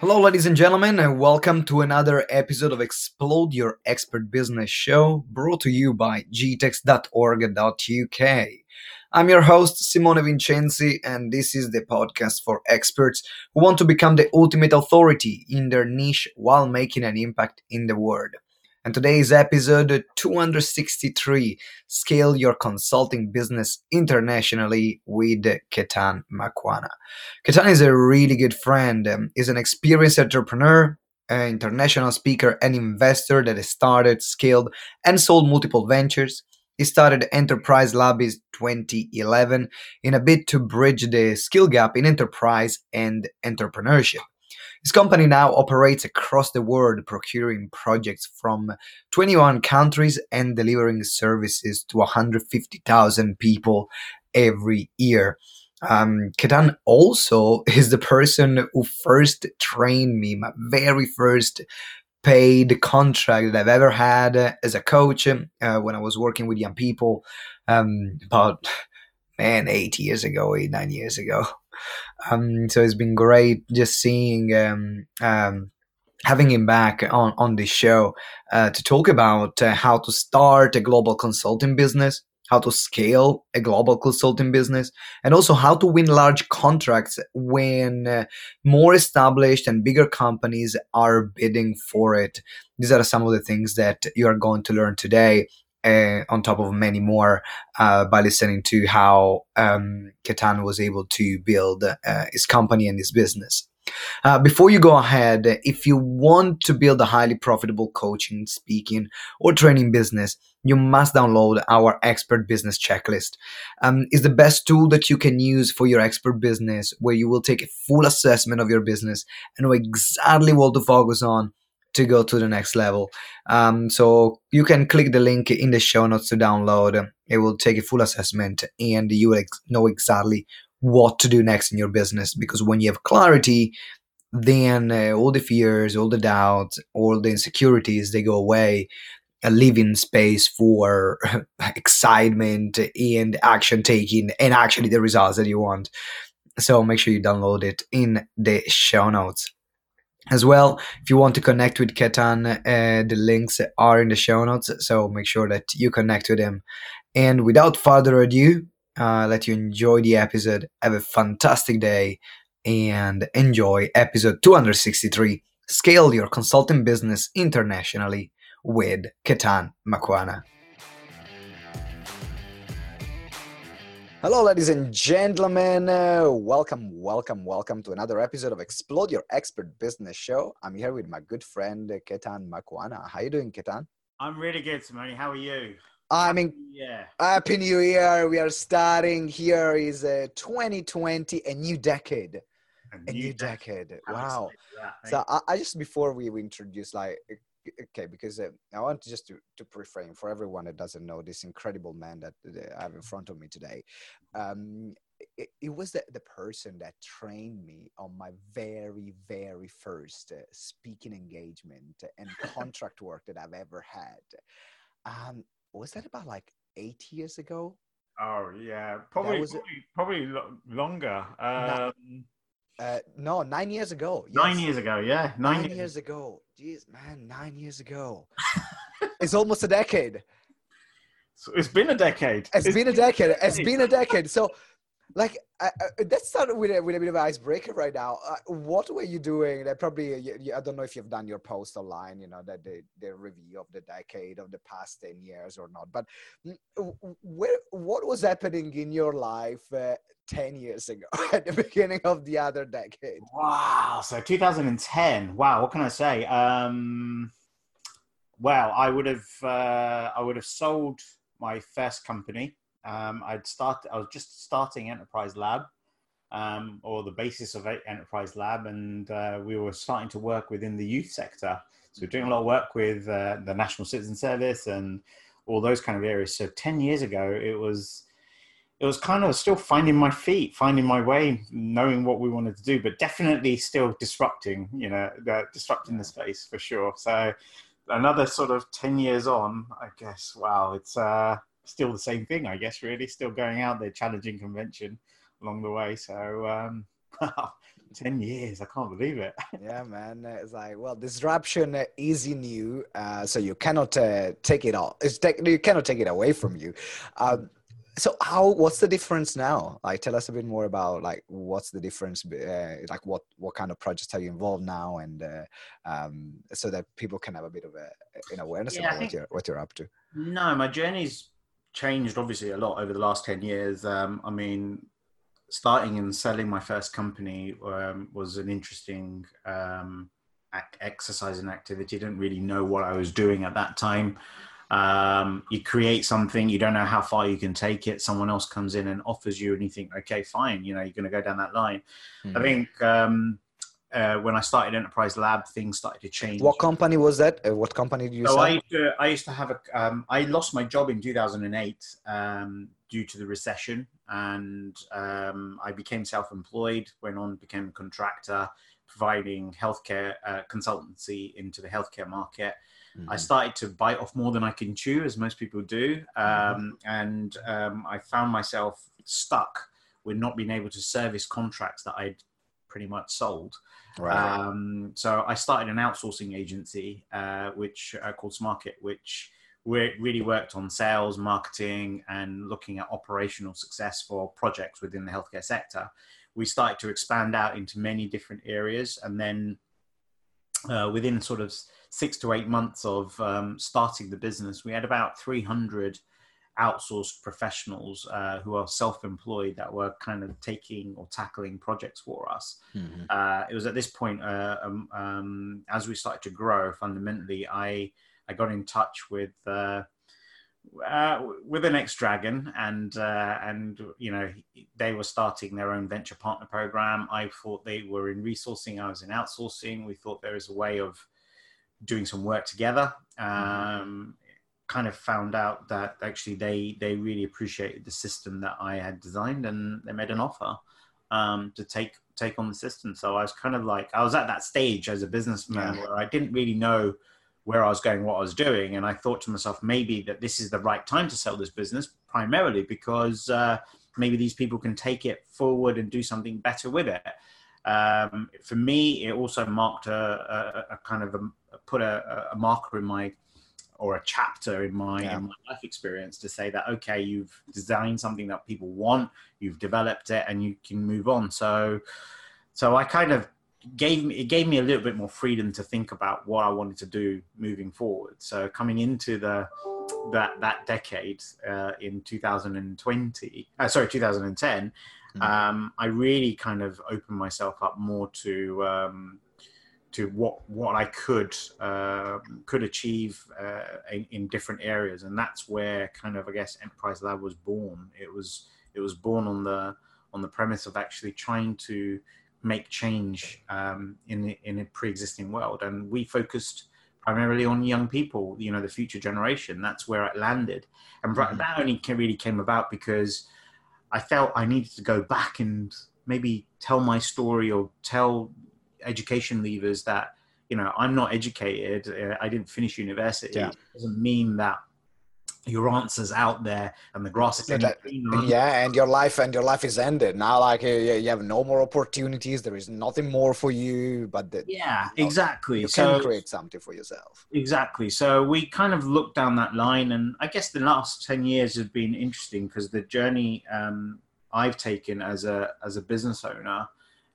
Hello, ladies and gentlemen, and welcome to another episode of Explode Your Expert Business Show brought to you by gtex.org.uk. I'm your host, Simone Vincenzi, and this is the podcast for experts who want to become the ultimate authority in their niche while making an impact in the world. And today's episode 263 Scale Your Consulting Business Internationally with Ketan Makwana. Ketan is a really good friend, um, is an experienced entrepreneur, an international speaker, and investor that has started, scaled, and sold multiple ventures. He started Enterprise in 2011 in a bid to bridge the skill gap in enterprise and entrepreneurship. His company now operates across the world, procuring projects from 21 countries and delivering services to 150,000 people every year. Um, also is the person who first trained me, my very first paid contract that I've ever had as a coach uh, when I was working with young people um, about, man, eight years ago, eight, nine years ago. Um, so it's been great just seeing um, um, having him back on on this show uh, to talk about uh, how to start a global consulting business, how to scale a global consulting business, and also how to win large contracts when uh, more established and bigger companies are bidding for it. These are some of the things that you are going to learn today uh, on top of many more uh, by listening to how um, Ketan was able to build uh, his company and his business. Uh, before you go ahead, if you want to build a highly profitable coaching, speaking, or training business, you must download our expert business checklist. Um, it's the best tool that you can use for your expert business, where you will take a full assessment of your business and know exactly what to focus on to go to the next level. Um, so you can click the link in the show notes to download. It will take a full assessment and you will ex- know exactly what to do next in your business because when you have clarity, then uh, all the fears, all the doubts, all the insecurities, they go away. A living space for excitement and action taking and actually the results that you want. So make sure you download it in the show notes as well. If you want to connect with Ketan, uh, the links are in the show notes, so make sure that you connect with him. And without further ado, uh, let you enjoy the episode. Have a fantastic day and enjoy episode 263 Scale Your Consulting Business Internationally with Ketan Makwana. Hello, ladies and gentlemen. Uh, welcome, welcome, welcome to another episode of Explode Your Expert Business Show. I'm here with my good friend uh, Ketan Makwana. How are you doing, Ketan? I'm really good, Simone. How are you? I'm in. Yeah. Happy New Year. We are starting. Here is uh, 2020, a new decade. A new, a new decade. decade. Wow. so I, I, just before we, we introduce like okay because uh, i want to just to, to preframe for everyone that doesn't know this incredible man that, that i have in front of me today. Um, it, it, was the, the person that trained me on my very very first uh, speaking engagement and contract work that i've ever had. Um, was that about like eight years ago? Oh yeah. Probably was, probably, probably longer. Um, uh, no, nine years ago. Yes. Nine years ago, yeah. Nine, nine years. years ago. Jeez, man, nine years ago. it's almost a decade. So it's been a decade. It's, it's been, been, a decade. It's been a decade. So like uh, let's start with a, with a bit of an icebreaker right now. Uh, what were you doing that probably you, i don't know if you've done your post online you know that the, the review of the decade of the past 10 years or not but where, what was happening in your life uh, 10 years ago at the beginning of the other decade? Wow so 2010 wow what can i say? Um well i would have uh, i would have sold my first company um, I'd start. I was just starting Enterprise Lab, um, or the basis of Enterprise Lab, and uh, we were starting to work within the youth sector. So we're doing a lot of work with uh, the National Citizen Service and all those kind of areas. So ten years ago, it was it was kind of still finding my feet, finding my way, knowing what we wanted to do, but definitely still disrupting. You know, uh, disrupting the space for sure. So another sort of 10 years on i guess wow it's uh still the same thing, I guess. Really, still going out there, challenging convention along the way. So, um, 10 years. I can't believe it. yeah, man. It's like, well, disruption is in you. Uh, so you cannot uh, take it all. It's te- you cannot take it away from you. Um, so how what's the difference now like tell us a bit more about like what's the difference uh, like what what kind of projects are you involved now and uh, um, so that people can have a bit of a, an awareness yeah, about what you're what you're up to no my journey's changed obviously a lot over the last 10 years um, i mean starting and selling my first company um, was an interesting um, exercise and activity. I didn't really know what I was doing at that time. Um, you create something, you don't know how far you can take it. Someone else comes in and offers you, and you think, okay, fine, you know, you're going to go down that line. Mm-hmm. I think um, uh, when I started Enterprise Lab, things started to change. What company was that? Uh, what company did you? So I used, to, I used to have a. Um, I lost my job in 2008 um, due to the recession, and um, I became self-employed. Went on, became a contractor, providing healthcare uh, consultancy into the healthcare market. Mm-hmm. I started to bite off more than I can chew, as most people do, mm-hmm. um, and um, I found myself stuck with not being able to service contracts that I'd pretty much sold. Right. Um, so I started an outsourcing agency, uh, which uh, called Smarket, which really worked on sales, marketing, and looking at operational success for projects within the healthcare sector. We started to expand out into many different areas, and then uh, within sort of six to eight months of um, starting the business, we had about 300 outsourced professionals uh, who are self-employed that were kind of taking or tackling projects for us. Mm-hmm. Uh, it was at this point, uh, um, um, as we started to grow, fundamentally, I I got in touch with. Uh, uh, with the next dragon and uh, and you know they were starting their own venture partner program i thought they were in resourcing i was in outsourcing we thought there was a way of doing some work together mm-hmm. um, kind of found out that actually they they really appreciated the system that I had designed, and they made an offer um, to take take on the system. So I was kind of like I was at that stage as a businessman yeah. where I didn't really know where I was going, what I was doing, and I thought to myself maybe that this is the right time to sell this business, primarily because uh, maybe these people can take it forward and do something better with it. Um, for me, it also marked a, a, a kind of a, put a, a marker in my or a chapter in my, yeah. in my life experience to say that okay you've designed something that people want you've developed it and you can move on so so i kind of gave me it gave me a little bit more freedom to think about what i wanted to do moving forward so coming into the that that decade uh, in 2020 uh, sorry 2010 mm-hmm. um, i really kind of opened myself up more to um, to what what I could uh, could achieve uh, in, in, different areas, and that's where kind of I guess Enterprise Lab was born. It was it was born on the on the premise of actually trying to make change um, in the, in a pre-existing world, and we focused primarily on young people. You know, the future generation. That's where it landed, and mm-hmm. that only really came about because I felt I needed to go back and maybe tell my story or tell education levers that you know i'm not educated uh, i didn't finish university yeah. doesn't mean that your answers out there and the grass is that, yeah and your life and your life is ended. Now like you, you have no more opportunities there is nothing more for you but the, yeah you know, exactly. you so, can create something for yourself. Exactly. So we kind of looked down that line and i guess the last 10 years have been interesting because the journey um, i've taken as a as a business owner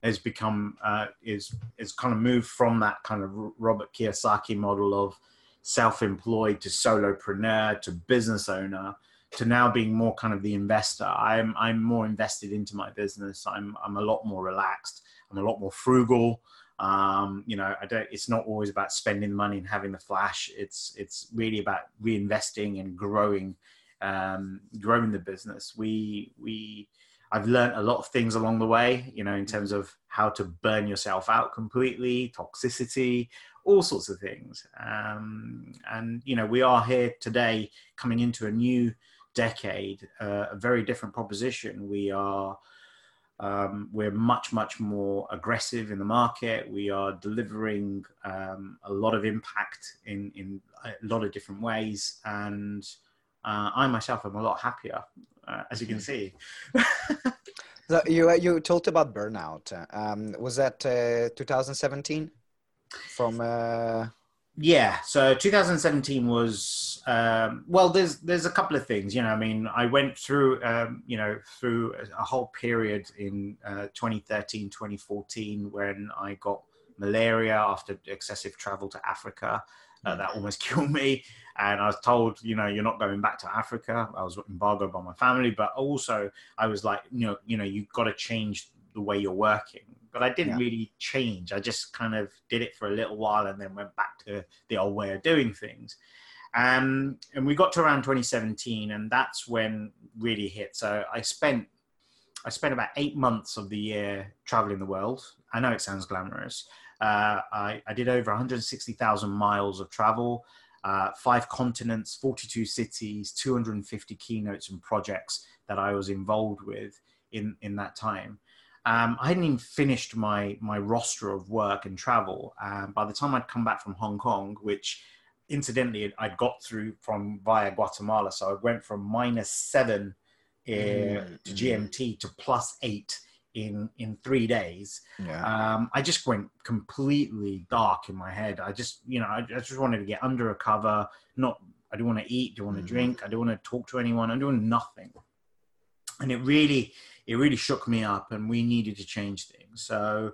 has become uh, is is kind of moved from that kind of Robert Kiyosaki model of self-employed to solopreneur to business owner to now being more kind of the investor. I'm I'm more invested into my business. I'm I'm a lot more relaxed. I'm a lot more frugal. Um, you know, I don't. It's not always about spending money and having the flash. It's it's really about reinvesting and growing, um, growing the business. We we I've learned a lot of things along the way, you know, in terms of how to burn yourself out completely, toxicity, all sorts of things. Um, and, you know, we are here today coming into a new decade, uh, a very different proposition. We are. Um, we're much much more aggressive in the market we are delivering um, a lot of impact in in a lot of different ways and uh, i myself am a lot happier uh, as you can see. So you you talked about burnout. Um, was that uh, 2017? From uh... yeah, so 2017 was um, well. There's there's a couple of things. You know, I mean, I went through um, you know through a whole period in uh, 2013, 2014 when I got malaria after excessive travel to Africa. Uh, that almost killed me. And I was told, you know, you're not going back to Africa. I was embargoed by my family, but also I was like, you know, you know, you've got to change the way you're working. But I didn't yeah. really change. I just kind of did it for a little while and then went back to the old way of doing things. Um, and we got to around 2017, and that's when really hit. So I spent I spent about eight months of the year traveling the world. I know it sounds glamorous, uh, I, I, did over 160,000 miles of travel, uh, five continents, 42 cities, 250 keynotes and projects that I was involved with in, in that time. Um, I hadn't even finished my, my roster of work and travel. Um, by the time I'd come back from Hong Kong, which incidentally I'd got through from via Guatemala, so I went from minus seven uh, mm-hmm. to GMT to plus eight in in three days. Yeah. Um, I just went completely dark in my head. I just, you know, I, I just wanted to get under a cover. Not, I don't want to eat. Don't want to mm-hmm. drink. I don't want to talk to anyone. I'm doing nothing. And it really, it really shook me up, and we needed to change things. So,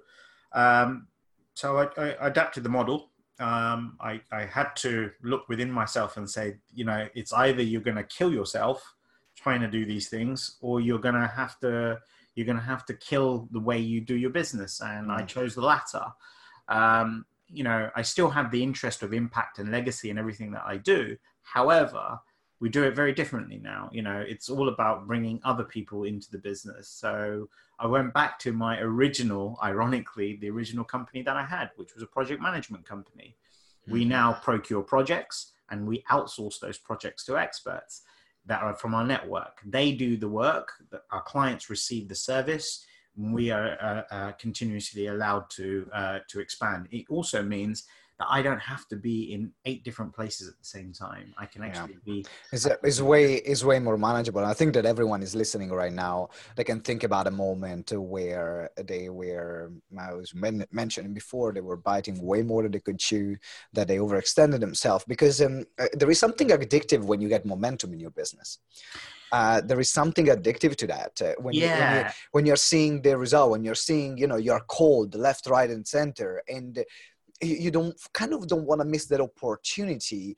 um, so I, I adapted the model. Um, I, I had to look within myself and say, you know, it's either you're going to kill yourself trying to do these things, or you're going to have to you're going to have to kill the way you do your business. And I mm. chose the latter. Um, you know, I still have the interest of impact and legacy and everything that I do. However, we do it very differently now. You know, it's all about bringing other people into the business. So I went back to my original, ironically, the original company that I had, which was a project management company. Mm-hmm. We now procure projects and we outsource those projects to experts that are from our network. They do the work, our clients receive the service, we are uh, uh, continuously allowed to uh, to expand. It also means that I don't have to be in eight different places at the same time. I can actually yeah. be. It's, way is way more manageable. I think that everyone is listening right now. They can think about a moment where they were I was men- mentioning before they were biting way more than they could chew, that they overextended themselves because um, uh, there is something addictive when you get momentum in your business. Uh, there is something addictive to that uh, when, yeah. you, when, you, when you're seeing the result when you're seeing you know you're cold left right and center and you don't kind of don't want to miss that opportunity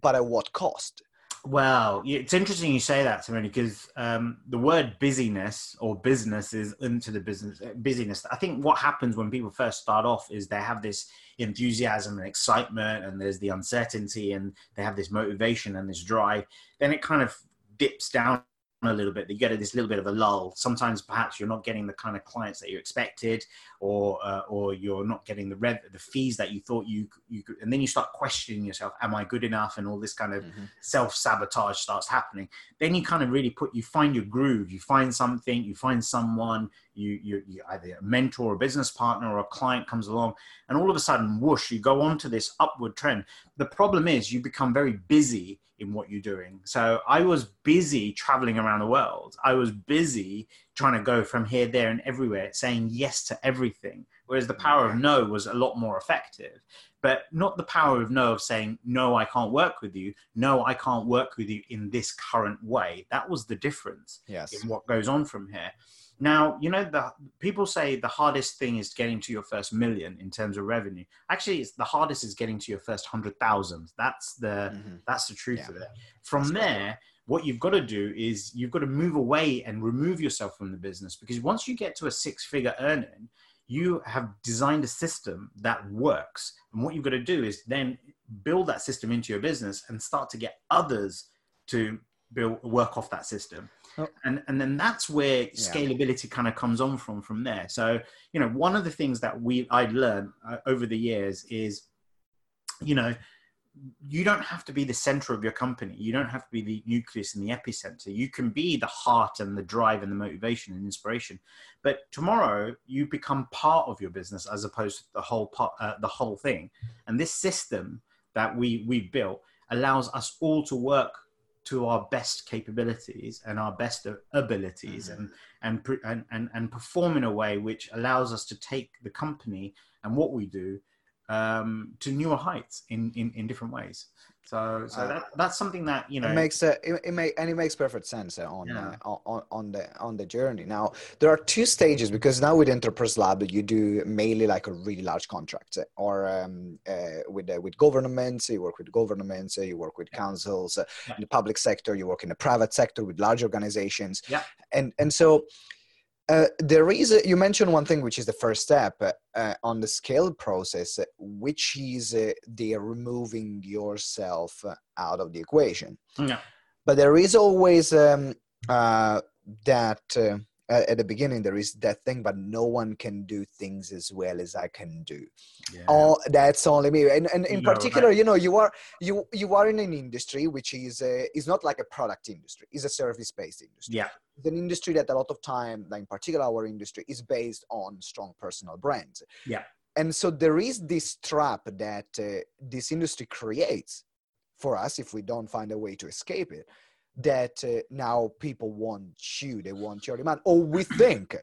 but at what cost? Well it's interesting you say that me because um, the word busyness or business is into the business uh, busyness. I think what happens when people first start off is they have this enthusiasm and excitement and there's the uncertainty and they have this motivation and this drive then it kind of dips down a little bit you get this little bit of a lull. Sometimes perhaps you're not getting the kind of clients that you expected or uh, or you're not getting the rev the fees that you thought you you could and then you start questioning yourself am i good enough? and all this kind of mm-hmm. self-sabotage starts happening. Then you kind of really put you find your groove. You find something you find someone you you, you either a mentor or a business partner or a client comes along and all of a sudden whoosh you go on to this upward trend. The problem is you become very busy in what you're doing. So I was busy traveling around the world. I was busy trying to go from here, there, and everywhere, saying yes to everything. Whereas the power of no was a lot more effective. But not the power of no of saying, no, I can't work with you. No, I can't work with you in this current way. That was the difference yes. in what goes on from here. Now, you know, the people say the hardest thing is getting to your first million in terms of revenue. Actually, it's the hardest is getting to your first hundred thousand. That's the mm-hmm. that's the truth yeah. of it. From that's there, what you've got to do is you've got to move away and remove yourself from the business because once you get to a six-figure earning, you have designed a system that works. And what you've got to do is then build that system into your business and start to get others to build work off that system. Oh. And and then that's where scalability kind of comes on from from there. So you know, one of the things that we I learned uh, over the years is, you know, you don't have to be the center of your company. You don't have to be the nucleus and the epicenter. You can be the heart and the drive and the motivation and inspiration. But tomorrow, you become part of your business as opposed to the whole part, uh, the whole thing. And this system that we we built allows us all to work to our best capabilities and our best abilities Mhm. and, and and and and perform in a way which allows us to take the company and what we do um, to newer heights in, in in different ways. So so Uh, that that's something that you know it makes uh, it, it make and it makes perfect sense uh, on, Yeah. uh, on on the on the journey now there are two stages because now with enterprise lab you do mainly like a really large contract uh, or um, uh, with uh, with governments you work with governments uh, you work with councils Yeah. in the public sector you work in the private sector with large organizations Yeah. and and so uh, there is you mentioned one thing which is the first step uh, uh, on the scale process uh, which is uh, the removing yourself uh, out of the equation Yeah. but there is always um, uh, that uh, at the beginning there is that thing but no one can do things as well as i can do yeah. oh that's only me and, and in Ego, particular right. you know you are you you are in an industry which is uh, is not like a product industry is a service based industry yeah it's an industry that a lot of time like in particular our industry is based on strong personal brands Yeah. and so there is this trap that uh, this industry creates for us if we don't find a way to escape it that uh, now people want you they want your demand or we think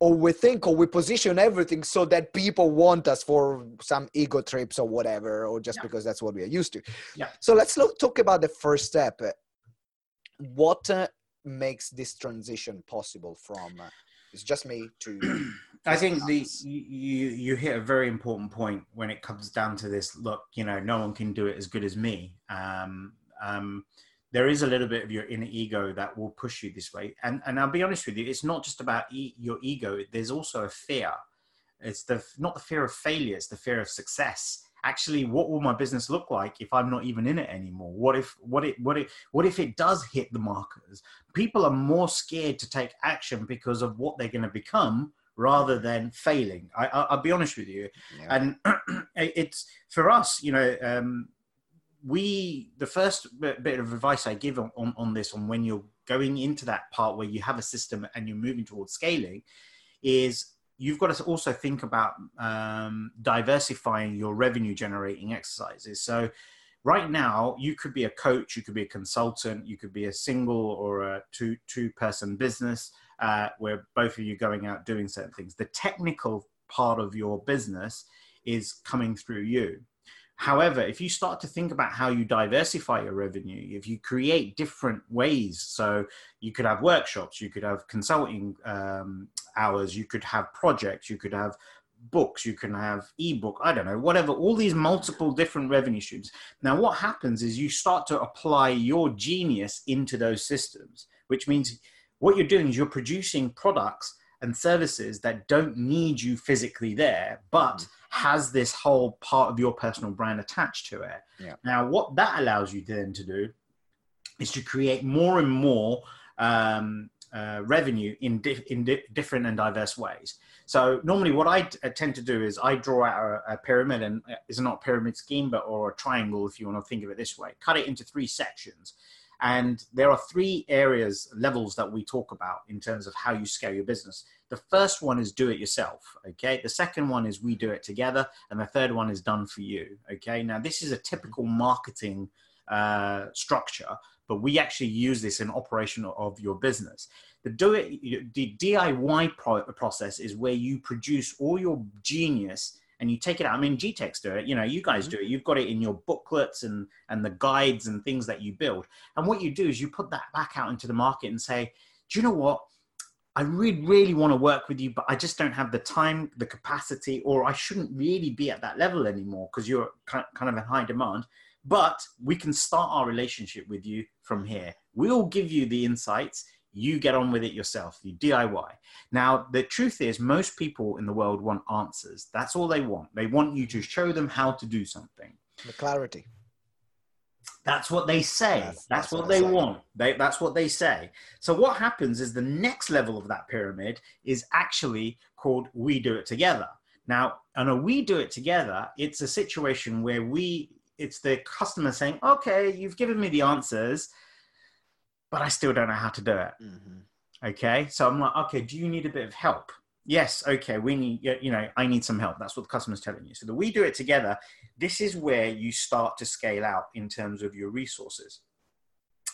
or we think or we position everything so that people want us for some ego trips or whatever or just Yeah. because that's what we are used to Yeah. so let's look, talk about the first step what uh, makes this transition possible from uh, it's just me to I think the you you you hit a very important point when it comes down to this. Look, you know, no one can do it as good as me. Um, um, there is a little bit of your inner ego that will push you this way, and and I'll be honest with you, it's not just about e- your ego. There's also a fear. It's the not the fear of failure; it's the fear of success. Actually, what will my business look like if I'm not even in it anymore? What if what it what it what if it does hit the markers? People are more scared to take action because of what they're going to become rather than failing. I, I, I'll be honest with you, Yeah. and it's for us. You know, um, we the first bit, of advice I give on, on on this on when you're going into that part where you have a system and you're moving towards scaling is you've got to also think about um, diversifying your revenue generating exercises. So right now you could be a coach, you could be a consultant, you could be a single or a two two person business uh, where both of you going out doing certain things. The technical part of your business is coming through you. However, if you start to think about how you diversify your revenue, if you create different ways, so you could have workshops, you could have consulting um, hours, you could have projects, you could have books, you can have ebook, I don't know, whatever, all these multiple different revenue streams. Now, what happens is you start to apply your genius into those systems, which means what you're doing is you're producing products and services that don't need you physically there, but has this whole part of your personal brand attached to it. Yeah. Now, what that allows you then to do is to create more and more um, uh, revenue in, di- in di- different and diverse ways. So normally, what I t- tend to do is I draw out a, a pyramid, and uh, it's not a pyramid scheme, but or a triangle, if you want to think of it this way. Cut it into three sections, and there are three areas, levels that we talk about in terms of how you scale your business. The first one is do it yourself. Okay. The second one is we do it together, and the third one is done for you. Okay. Now this is a typical marketing uh, structure, but we actually use this in operation of your business. The do it, the DIY pro- process is where you produce all your genius and you take it out. I mean, GTEx do it. You know, you guys do it. You've got it in your booklets and and the guides and things that you build. And what you do is you put that back out into the market and say, do you know what? I really, really want to work with you, but I just don't have the time, the capacity, or I shouldn't really be at that level anymore because you're kind of in high demand. But we can start our relationship with you from here. We'll give you the insights. You get on with it yourself. You DIY. Now, the truth is, most people in the world want answers. That's all they want. They want you to show them how to do something. the clarity That's what they say. That's- That's, that's what, what they want. They, that's what they say. So what happens is the next level of that pyramid is actually called we do it together. Now, on a we do it together, it's a situation where we, it's the customer saying, okay, you've given me the answers, but I still don't know how to do it. Mhm. Okay. So I'm like, okay, do you need a bit of help? Yes. Okay. We need, you know, I need some help. That's what the customer's telling you. So the we do it together. This is where you start to scale out in terms of your resources.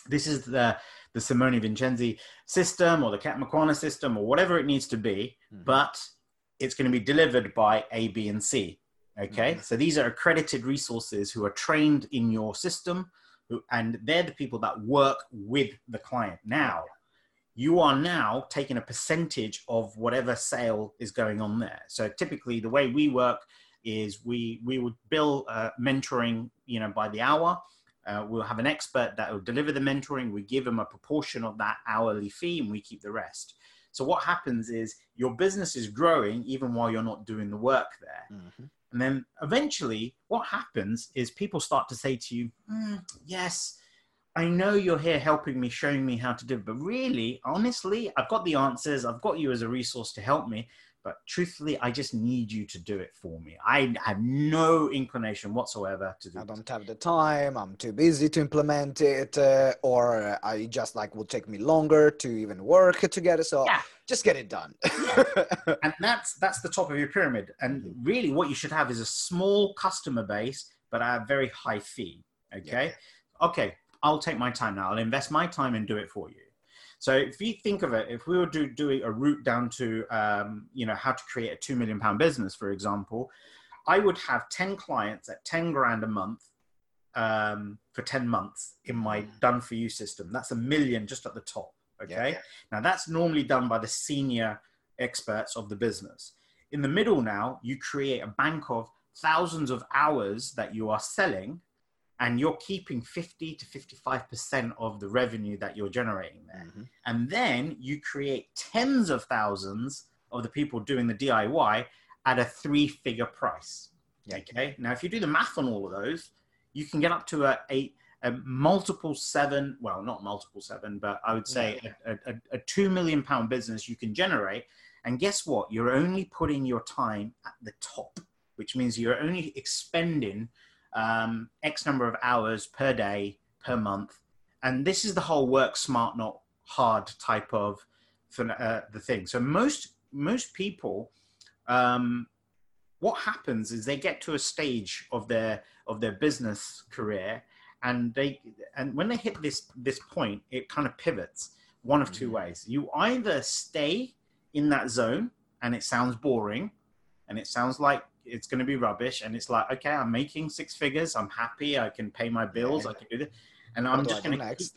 this is the the Simone Vincenzi system or the Ketan Makwana system or whatever it needs to be, mm-hmm. but it's going to be delivered by A, B, and C. Okay, mm-hmm. so these are accredited resources who are trained in your system, who, and they're the people that work with the client. Now, you are now taking a percentage of whatever sale is going on there. So typically, the way we work is we we would bill uh, mentoring, you know, by the hour uh, we'll have an expert that will deliver the mentoring. We give them a proportion of that hourly fee and we keep the rest. So what happens is your business is growing even while you're not doing the work there. Mm-hmm. And then eventually, what happens is people start to say to you, mm, Yes, I know you're here helping me, showing me how to do it, but really, honestly, I've got the answers. I've got you as a resource to help me. But truthfully, I just need you to do it for me. I have no inclination whatsoever to do. It. I don't have the time. I'm too busy to implement it, uh, or I just like will take me longer to even work together. So yeah. just get it done. and that's that's the top of your pyramid. And mm-hmm. really, what you should have is a small customer base, but at a very high fee. Okay. Yeah. Okay. I'll take my time now. I'll invest my time and do it for you. So if you think of it, if we were do, doing a route down to, um, you know, how to create a two million pound business, for example, I would have 10 clients at 10 grand a month um, for 10 months in my mm. done for you system. That's a million just at the top. Okay. Yeah. Now that's normally done by the senior experts of the business. In the middle now, you create a bank of thousands of hours that you are selling and you're keeping 50 to 55% of the revenue that you're generating there. Mm-hmm. And then you create tens of thousands of the people doing the DIY at a three figure price. Yeah. Okay. Now, if you do the math on all of those, you can get up to a, a, a multiple seven, well, not multiple seven, but I would say yeah. a, a, a two million pound business you can generate. And guess what? You're only putting your time at the top, which means you're only expending um, X number of hours per day, per month. And this is the whole work smart, not hard type of uh, the thing. So most most people, um, what happens is they get to a stage of their of their business career, and they and when they hit this this point, it kind of pivots one of two mm-hmm. ways. You either stay in that zone and it sounds boring, and it sounds like it's going to be rubbish. And it's like, okay, I'm making six figures. I'm happy. I can pay my bills. Yeah. I can do this. And I'm just going to keep,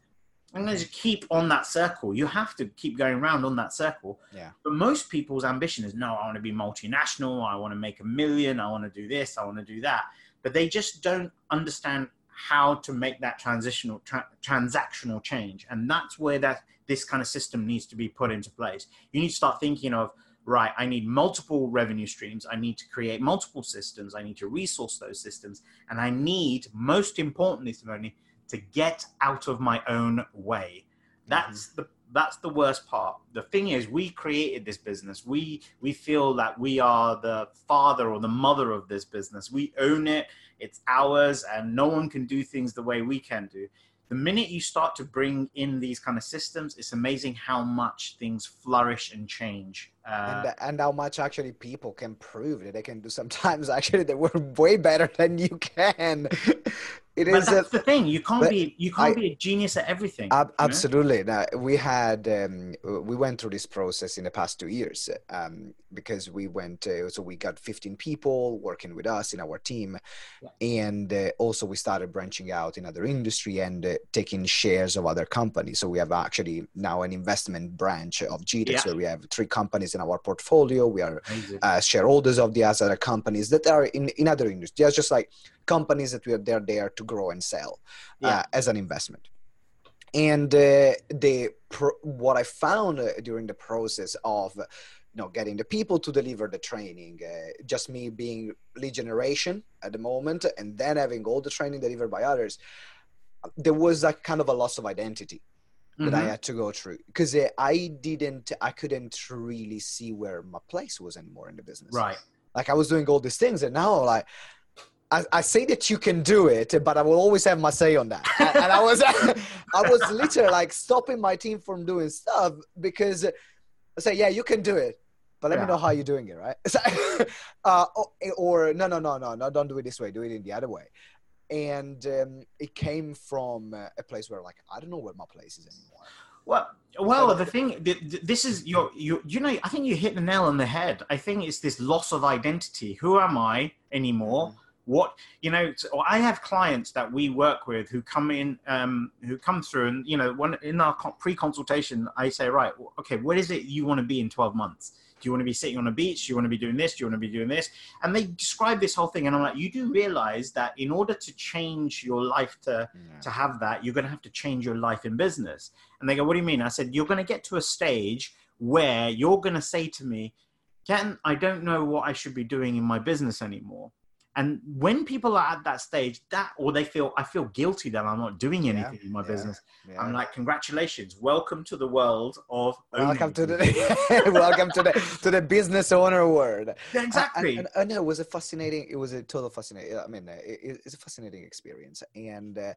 I'm going to keep on that circle. You have to keep going around on that circle. Yeah. But most people's ambition is, no, I want to be multinational. I want to make a million. I want to do this. I want to do that. But they just don't understand how to make that transitional tra- transactional change and that's where that this kind of system needs to be put into place you need to start thinking of right, I need multiple revenue streams. I need to create multiple systems. I need to resource those systems. And I need, most importantly, Simone, to get out of my own way. That's mm-hmm. the that's the worst part. The thing is, we created this business. We we feel that we are the father or the mother of this business. We own it. It's ours, and no one can do things the way we can do the minute you start to bring in these kind of systems, it's amazing how much things flourish and change. Uh, and, and, how much actually people can prove that they can do sometimes actually they work way better than you can it but is that's a, the thing you can't be you can't I, be a genius at everything ab- absolutely. Now, we had um, we went through this process in the past two years um, because we went uh, so we got 15 people working with us in our team yeah. and uh, also we started branching out in other industry and uh, taking shares of other companies. So we have actually now an investment branch of GTEX yeah. where we have three companies in our portfolio. We are uh, shareholders of the other companies that are in, in other industries just like companies that we are they're there to grow and sell uh, yeah. uh, as an investment and uh, the pro- what i found uh, during the process of you know getting the people to deliver the training uh, just me being lead generation at the moment and then having all the training delivered by others there was a kind of a loss of identity that mm-hmm. I had to go through because uh, I didn't, I couldn't really see where my place was anymore in the business. Right. Like I was doing all these things, and now like I, I, say that you can do it, but I will always have my say on that. and I was, I was literally like stopping my team from doing stuff because I say, yeah, you can do it, but let yeah. me know how you're doing it, right? uh, or, or, no, no, no, no, no, don't do it this way. Do it in the other way. and um, it came from a place where like I don't know where my place is anymore. Well, well, the thing, this is your, you, you know, I think you hit the nail on the head. I think it's this loss of identity. Who am I anymore? Mm-hmm. What you know, I have clients that we work with who come in, um, who come through, and you know, when in our pre-consultation, I say, right, okay, what is it you want to be in twelve months? Do you want to be sitting on a beach? Do you want to be doing this? Do you want to be doing this? And they describe this whole thing. And I'm like, you do realize that in order to change your life to, yeah. to have that, you're going to have to change your life in business. And they go, what do you mean? I said, you're going to get to a stage where you're going to say to me, Ken, I don't know what I should be doing in my business anymore. And when people are at that stage, that or they feel I feel guilty that I'm not doing anything yeah, in my yeah, business. Yeah. I'm like, congratulations, welcome to the world of welcome to the welcome to the to the business owner world. exactly. And, and, and, it was a fascinating. It was a total fascinating. I mean, it, it's a fascinating experience, and uh,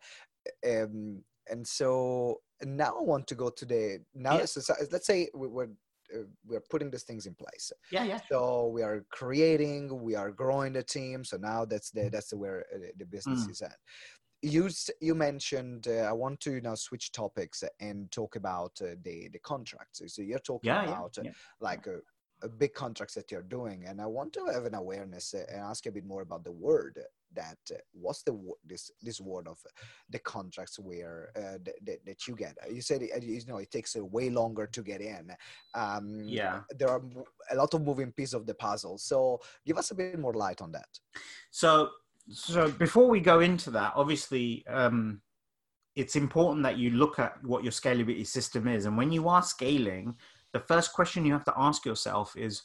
um, and so now I want to go to the now. Let's, let's say we're uh, we're putting these things in place. Yeah. Yeah. So we are creating we are growing the team. So now that's the that's where uh, the business mm. is at. You you mentioned uh, i want to now switch topics and talk about uh, the the contracts. So you're talking yeah, about yeah, yeah. like a, a, big contracts that you're doing. And i want to have an awareness and ask a bit more about the word that uh, what's the this this word of the contracts where uh, that, that you get? You said uh, you know it takes a way longer to get in. Um, yeah. there are a lot of moving pieces of the puzzle. So give us a bit more light on that. So so before we go into that obviously um, it's important that you look at what your scalability system is. And when you are scaling the first question you have to ask yourself is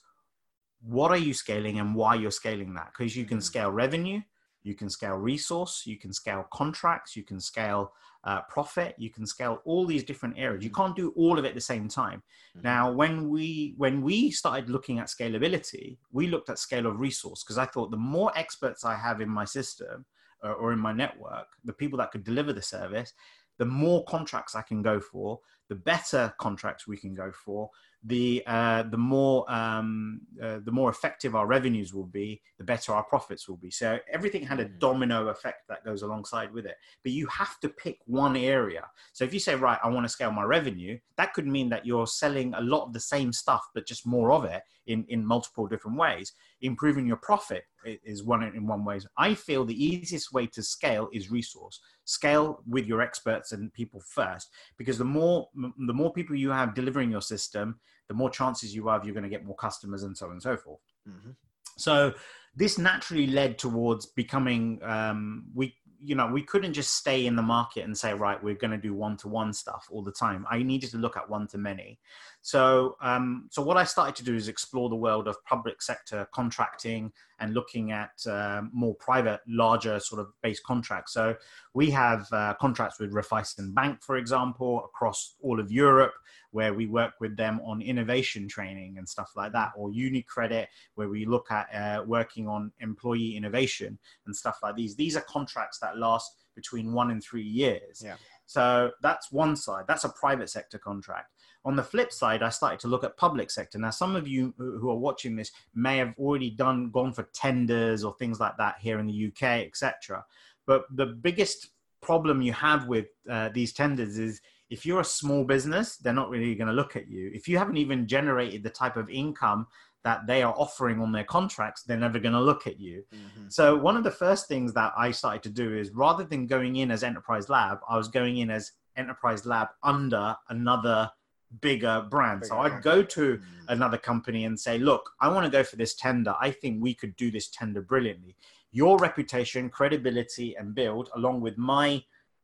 what are you scaling and why you're scaling that? Because you can mm. scale revenue you can scale resource, you can scale contracts, you can scale uh, profit, you can scale all these different areas. You mm-hmm. can't do all of it at the same time. Mm-hmm. Now, when we when we started looking at scalability, we looked at scale of resource because I thought the more experts I have in my system uh, or in my network, the people that could deliver the service, the more contracts I can go for, the better contracts we can go for, the uh, the more um, uh, the more effective our revenues will be, the better our profits will be. So everything had a mm. domino effect that goes alongside with it. But you have to pick one area. So if you say, right, I want to scale my revenue, that could mean that you're selling a lot of the same stuff, but just more of it in in multiple different ways. Improving your profit is one in one ways. I feel the easiest way to scale is resource. Scale with your experts and people first, because the more the more people you have delivering your system, the more chances you have you're going to get more customers and so on and so forth. Mm-hmm. So this naturally led towards becoming um, we you know we couldn't just stay in the market and say right we're going to do one to one stuff all the time i needed to look at one to many so um, so what i started to do is explore the world of public sector contracting and looking at uh, more private larger sort of base contracts so we have uh, contracts with Raiffeisen Bank for example across all of europe where we work with them on innovation training and stuff like that, or UniCredit, where we look at uh, working on employee innovation and stuff like these. These are contracts that last between one and three years. Yeah. So that's one side. That's a private sector contract. On the flip side, I started to look at public sector. Now, some of you who are watching this may have already done gone for tenders or things like that here in the UK, etc. But the biggest problem you have with uh, these tenders is if you're a small business, they're not really going to look at you. If you haven't even generated the type of income that they are offering on their contracts, they're never going to look at you. Mm-hmm. So, one of the first things that I started to do is rather than going in as Enterprise Lab, I was going in as Enterprise Lab under another bigger brand. Bigger so, I'd go to mm-hmm. another company and say, Look, I want to go for this tender. I think we could do this tender brilliantly. Your reputation, credibility, and build, along with my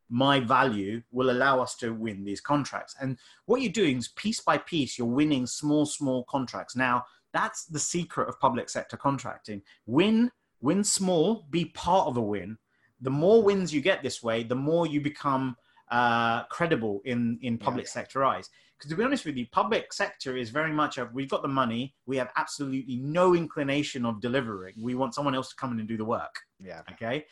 my value will allow us to win these contracts. And what you're doing is piece by piece, you're winning small, small contracts. Now, that's the secret of public sector contracting. Win, win small, be part of a win. The more wins you get this way, the more you become uh, credible in, in public yeah. sector eyes. Because to be honest with you, public sector is very much a we've got the money, we have absolutely no inclination of delivering. We want someone else to come in and do the work. Yeah. Okay.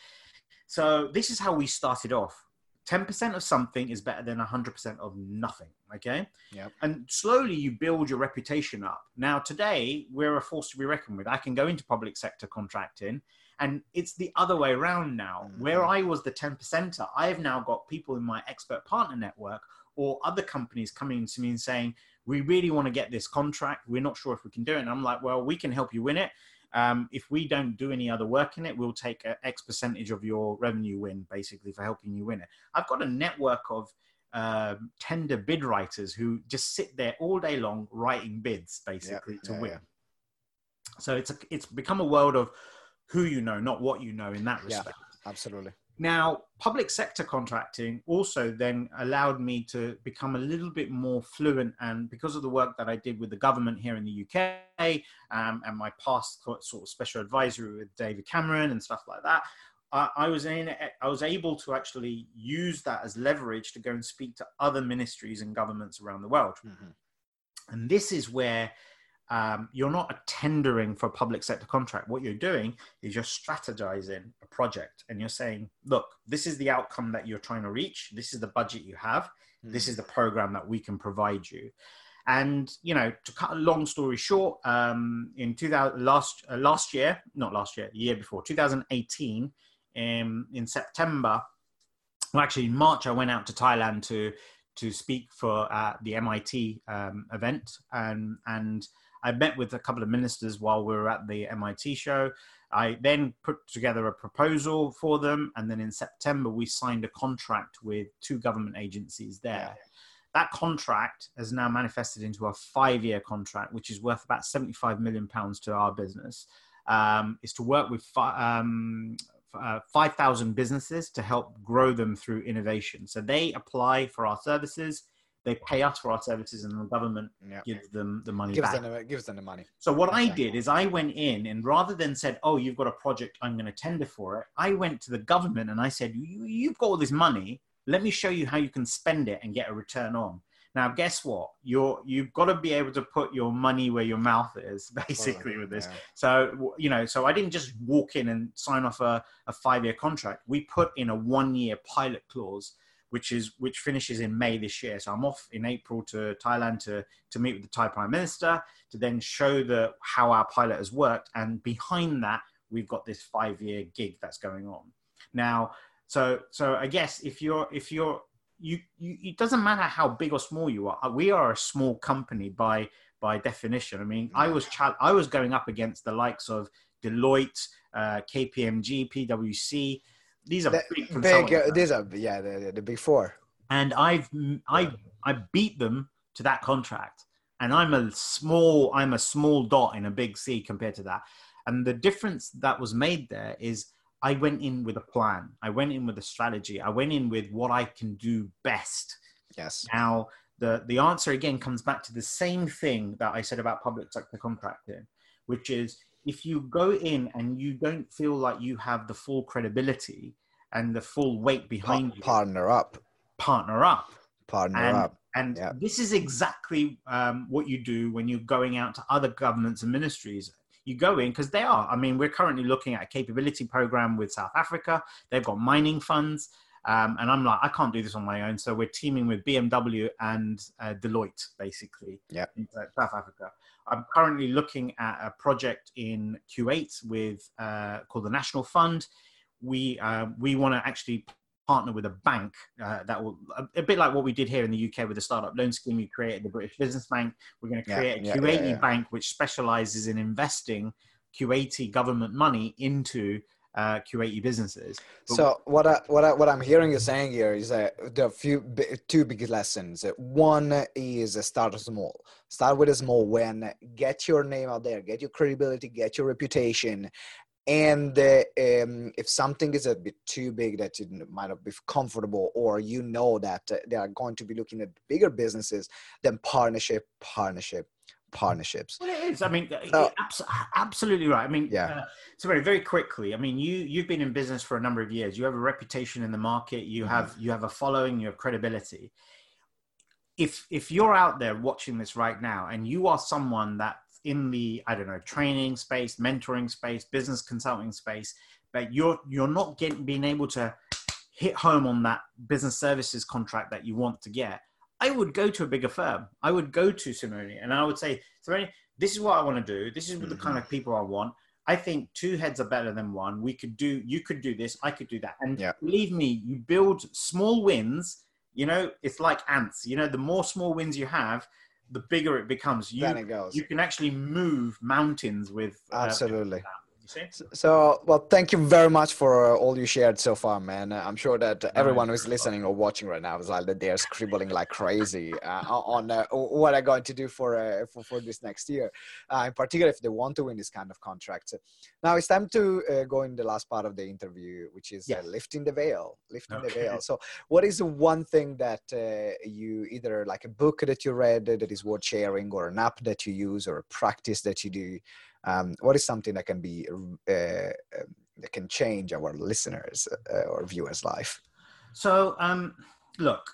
So this is how we started off 10% of something is better than 100% of nothing. Okay. Yeah. And slowly you build your reputation up. Now, today, we're a force to be reckoned with. I can go into public sector contracting And it's the other way around now. Mhm. Where I was the 10 percenter, I have now got people in my expert partner network or other companies coming to me and saying, we really want to get this contract. We're not sure if we can do it. And I'm like, well, we can help you win it. Um, if we don't do any other work in it, we'll take a X percentage of your revenue win, basically, for helping you win it. I've got a network of um tender bid writers who just sit there all day long writing bids, basically, to yeah, win. yeah. So it's a, it's become a world of who you know, not what you know, in that Yeah. respect. Absolutely. Now, public sector contracting also then allowed me to become a little bit more fluent, and because of the work that I did with the government here in the UK um, and my past sort of special advisory with David Cameron and stuff like that, I, I was in. I was able to actually use that as leverage to go and speak to other ministries and governments around the world. Mhm. And this is where um, you're not a tendering for a public sector contract. What you're doing is you're strategizing a project and you're saying, look, this is the outcome that you're trying to reach. This is the budget you have. This is the program that we can provide you. And you know, to cut a long story short, um, in 2000 last uh, last year, not last year, the year before, 2018, um, in September, well, actually in March, I went out to Thailand to to speak for uh, the MIT um, event, and and I met with a couple of ministers while we were at the MIT show. I then put together a proposal for them, and then in September we signed a contract with two government agencies there. That contract has now manifested into a five-year contract, which is worth about seventy-five million pounds to our business. Um, is to work with fi- um, uh, 5,000 businesses to help grow them through innovation. So they apply for our services, they pay us for our services, and the government Yeah. gives them the money Gives back. them, gives them the money. So what I did is I went in and rather than said, "Oh, you've got a project, I'm going to tender for it," I went to the government and I said, you, "You've got all this money. Let me show you how you can spend it and get a return on." Now, guess what? You're you've got to be able to put your money where your mouth is, basically, with this. Yeah. So you know, so I didn't just walk in and sign off a, a five year contract. We put in a one year pilot clause, which is which finishes in May this year. So I'm off in April to Thailand to to meet with the Thai Prime Minister to then show the how our pilot has worked. And behind that, we've got this five year gig that's going on now. So so I guess if you're if you're you, you it doesn't matter how big or small you are. We are a small company by by definition. I mean, I was chal- I was going up against the likes of Deloitte, uh, KPMG, PwC. These are The big Big, uh, these are yeah the, the, big four. and I've I I beat them to that contract, and I'm a small I'm a small dot in a big sea compared to that. And the difference that was made there is I went in with a plan. I went in with a strategy. I went in with what I can do best. Yes. Now, the, the answer again comes back to the same thing that I said about public sector contracting, which is if you go in and you don't feel like you have the full credibility and the full weight behind you, partner up. partner up. Partner And, up. and Yeah. this is exactly um, what you do when you're going out to other governments and ministries. You go in because they are. I mean, we're currently looking at a capability program with South Africa. They've got mining funds. Um, and I'm like, I can't do this on my own. So we're teaming with BMW and uh, Deloitte, basically, Yeah. in uh, South Africa. I'm currently looking at a project in Kuwait with uh, called the National Fund. We uh, we want to actually partner with a bank uh, that will a, a bit like what we did here in the UK with the startup loan scheme. We created the British Business Bank. We're going to Yeah, create a yeah, Kuwaiti yeah, yeah. bank which specializes in investing Kuwaiti government money into uh, businesses. But- So what I, what I, what I'm hearing you saying here is that there are few two big lessons. One is start small. Start with a small win. Get your name out there. Get your credibility. Get your reputation. And uh, um, if something is a bit too big that you might not be comfortable, or you know that uh, they are going to be looking at bigger businesses, then partnership, partnership, partnerships. Well, it is. I mean, So- abs- absolutely right. I mean, Yeah. uh, so very, very quickly. I mean, you you've been in business for a number of years. You have a reputation in the market. You Mhm. have you have a following. You have credibility. If if you're out there watching this right now, and you are someone that in the I don't know training space, mentoring space, business consulting space, but you're you're not getting being able to hit home on that business services contract that you want to get. I would go to a bigger firm. I would go to Simone and I would say, Simone, this is what I want to do. This is the kind of people I want. I think two heads are better than one. We could do, you could do this, I could do that. And Yeah. believe me, you build small wins. You know, it's like ants. You know, the more small wins you have, the bigger it becomes. You then it goes. you can actually move mountains with uh, Absolutely. You see? So, well, thank you very much for uh, all you shared so far, man. Uh, I'm sure that everyone who's listening or watching right now is like that they're scribbling like crazy uh, on uh, what I'm going to do for, uh, for for this next year. Uh, in particular, if they want to win this kind of contract. Now it's time to uh, go in the last part of the interview, which is Yes. uh, lifting the veil. Lifting the veil. So, what is the one thing that uh, you either like a book that you read that is worth sharing, or an app that you use, or a practice that you do? Um, what is something that can be uh, um, that can change our listeners uh, or viewers life So, um, look,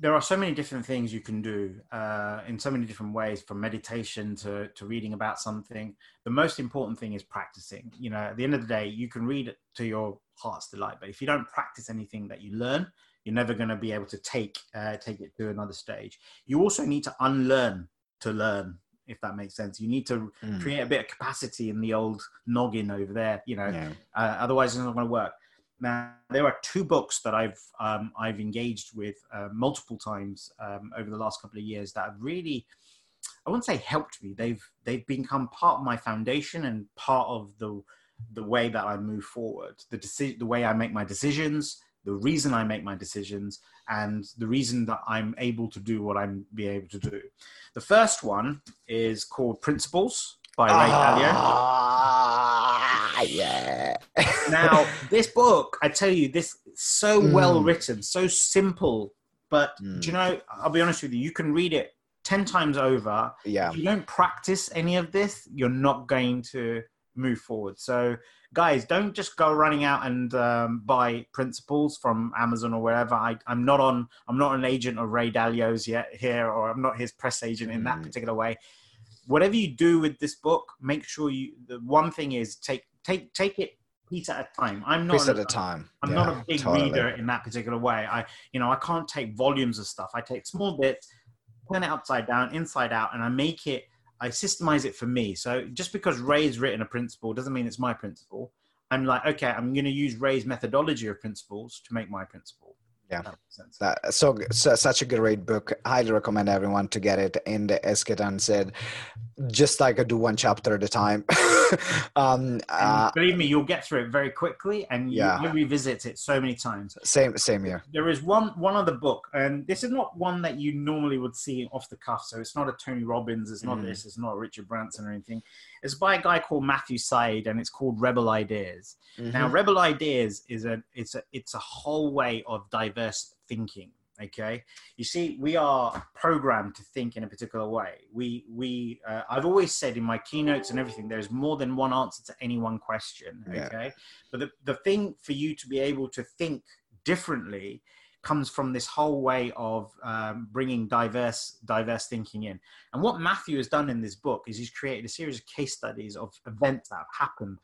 there are so many different things you can do uh, in so many different ways, from meditation to, to reading about something. The most important thing is practicing. You know, at the end of the day, you can read to your heart's delight, but if you don't practice anything that you learn, you're never going to be able to take uh, take it to another stage. You also need to unlearn to learn, if that makes sense. You need to Mm. create a bit of capacity in the old noggin over there. You know, yeah uh, otherwise it's not going to work. Now there are two books that I've um, I've engaged with uh, multiple times um, over the last couple of years that have really I wouldn't say helped me. They've they've become part of my foundation and part of the the way that I move forward. The deci- the way I make my decisions, the reason I make my decisions, and the reason that I'm able to do what I'm be able to do. The first one is called Principles by Ray Dalio. ah, yeah now this book i tell you this so Mm. well written so simple but Mm. do you know i'll be honest with you you can read it 10 times over yeah if you don't practice any of this you're not going to move forward so guys don't just go running out and um, buy principles from amazon or wherever I, i'm not on i'm not an agent of ray dalio's yet here or i'm not his press agent in that Mm. particular way whatever you do with this book make sure you the one thing is take take take it piece at a time i'm not piece at a time I'm Yeah, not a big totally. reader in that particular way. I, you know, I can't take volumes of stuff. I take small bits, turn it upside down, inside out, and I make it. I systemize it for me. So just because Ray's written a principle doesn't mean it's my principle. I'm like, okay, I'm going to use Ray's methodology of principles to make my principle. Yeah. That. So, so such a great book. Highly recommend everyone to get it. And Ketan said, just like I do one chapter at a time. um, uh, believe me, you'll get through it very quickly, and you, Yeah. you revisit it so many times. same, same here. there is one one other book, and this is not one that you normally would see off the cuff. So it's not a Tony Robbins, it's not Mm. this, it's not a Richard Branson or anything. It's by a guy called Matthew Syed, and it's called Rebel Ideas. Now, Mhm. Rebel Ideas is a it's a it's a whole way of diverse thinking. Okay, you see, we are programmed to think in a particular way. We we uh, I've always said in my keynotes and everything, there's more than one answer to any one question. Yeah. Okay, but the the thing for you to be able to think differently comes from this whole way of um, bringing diverse diverse thinking in. And what Matthew has done in this book is he's created a series of case studies of events that have happened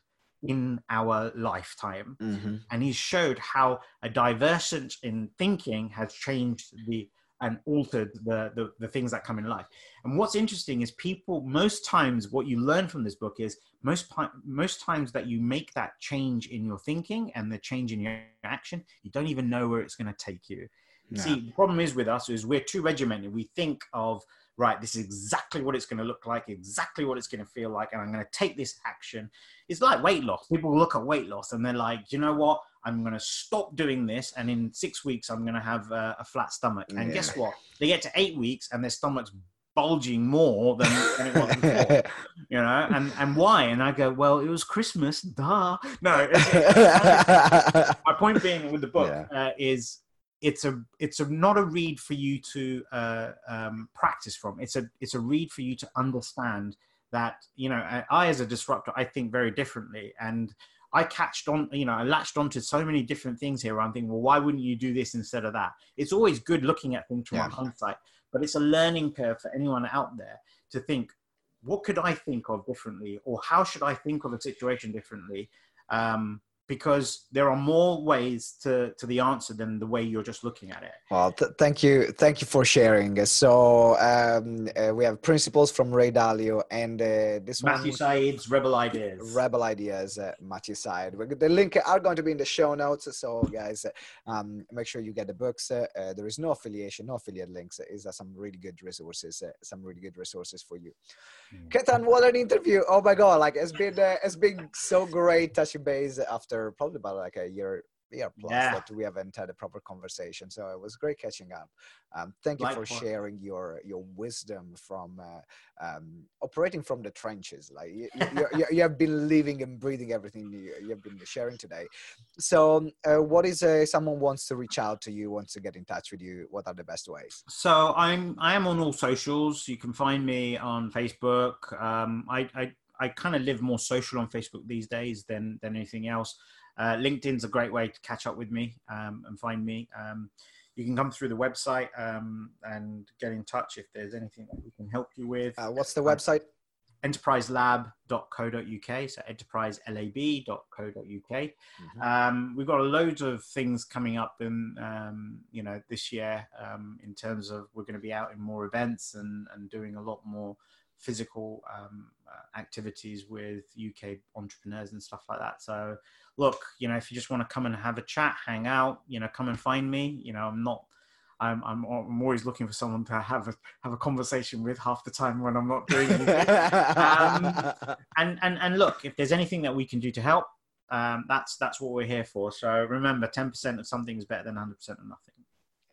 in our lifetime Mhm. and he's showed how a divergence in thinking has changed the and altered the, the the things that come in life and what's interesting is people most times what you learn from this book is most most times that you make that change in your thinking and the change in your action you don't even know where it's going to take you. See, the problem is with us is we're too regimented. We think of right, this is exactly what it's going to look like, exactly what it's going to feel like, and I'm going to take this action. It's like weight loss. People look at weight loss and they're like, you know what? I'm going to stop doing this, and in six weeks, I'm going to have a, a flat stomach. And guess what? They get to eight weeks, and their stomach's bulging more than, than it was before. you know, and and why? And I go, well, it was Christmas, duh. No, it's, my point being with the book Yeah. uh, is it's a it's a not a read for you to uh, um, practice from. It's a it's a read for you to understand that you know I, I as a disruptor I think very differently and. I catched on, you know, I latched onto so many different things here. Where I'm thinking, well, why wouldn't you do this instead of that? It's always good looking at things from Yeah. hindsight, but it's a learning curve for anyone out there to think, what could I think of differently, or how should I think of a situation differently? Um, because there are more ways to, to the answer than the way you're just looking at it. Well, th- thank you, thank you for sharing. So um, uh, we have principles from Ray Dalio and uh, this Matthew one, Syed's Rebel Ideas. Rebel Ideas, uh, Matthew Syed. The link are going to be in the show notes. So guys, um, make sure you get the books. Uh, uh, there is no affiliation, no affiliate links. Is some really good resources, uh, some really good resources for you. Mm. Ketan, what an interview! Oh my god, like it's been it's been so great touching base after after probably about like a year year plus yeah. that we haven't had a proper conversation. So it was great catching up. Um, thank you for sharing your your wisdom from uh, um, operating from the trenches. Like you, you, you, have been living and breathing everything you, you have been sharing today. So, uh, what is uh, someone wants to reach out to you, wants to get in touch with you? What are the best ways? So I'm I am on all socials. You can find me on Facebook. Um, I, I I kind of live more social on Facebook these days than than anything else. Uh, LinkedIn's a great way to catch up with me um, and find me. Um, you can come through the website um, and get in touch if there's anything that we can help you with. Uh, what's the website? enterpriselab.co.uk so enterpriselab.co.uk mm-hmm. um, we've got a loads of things coming up in um, you know this year um, in terms of we're going to be out in more events and, and doing a lot more physical um, uh, activities with UK entrepreneurs and stuff like that. So, look, you know, if you just want to come and have a chat, hang out, you know, come and find me. You know, I'm not. I'm, I'm, I'm always looking for someone to have a have a conversation with half the time when I'm not doing anything. um, and and and look, if there's anything that we can do to help, um, that's that's what we're here for. So remember, 10% of something is better than 100% of nothing.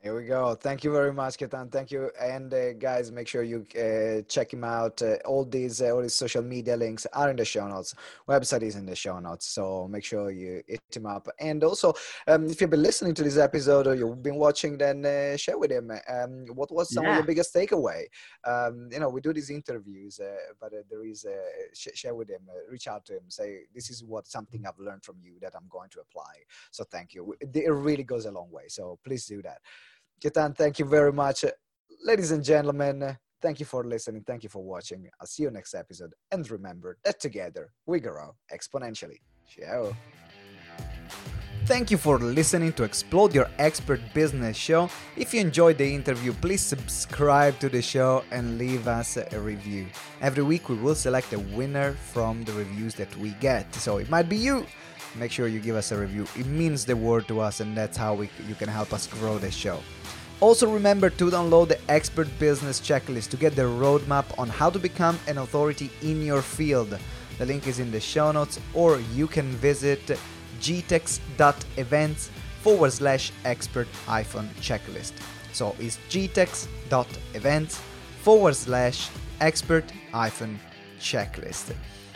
Here we go. Thank you very much, Ketan. Thank you. And uh, guys, make sure you uh, check him out. Uh, all these uh, all these social media links are in the show notes. Website is in the show notes. So make sure you hit him up. And also, um, if you've been listening to this episode or you've been watching, then uh, share with him. Um, what was some yeah. of your biggest takeaway? Um, you know, we do these interviews, uh, but there is sh- share with him. reach out to him. Say this is what something I've learned from you that I'm going to apply. So thank you. It really goes a long way. So please do that. Ketan, thank you very much. Ladies and gentlemen, thank you for listening. Thank you for watching. I'll see you next episode. And remember that together we grow exponentially. Ciao. Thank you for listening to Explode Your Expert Business Show. If you enjoyed the interview, please subscribe to the show and leave us a review. Every week we will select a winner from the reviews that we get. So it might be you. Make sure you give us a review. It means the world to us and that's how we, you can help us grow the show. Also, remember to download the Expert Business Checklist to get the roadmap on how to become an authority in your field. The link is in the show notes, or you can visit gtex.events forward slash expert hyphen checklist. So it's gtex.events forward slash expert hyphen checklist.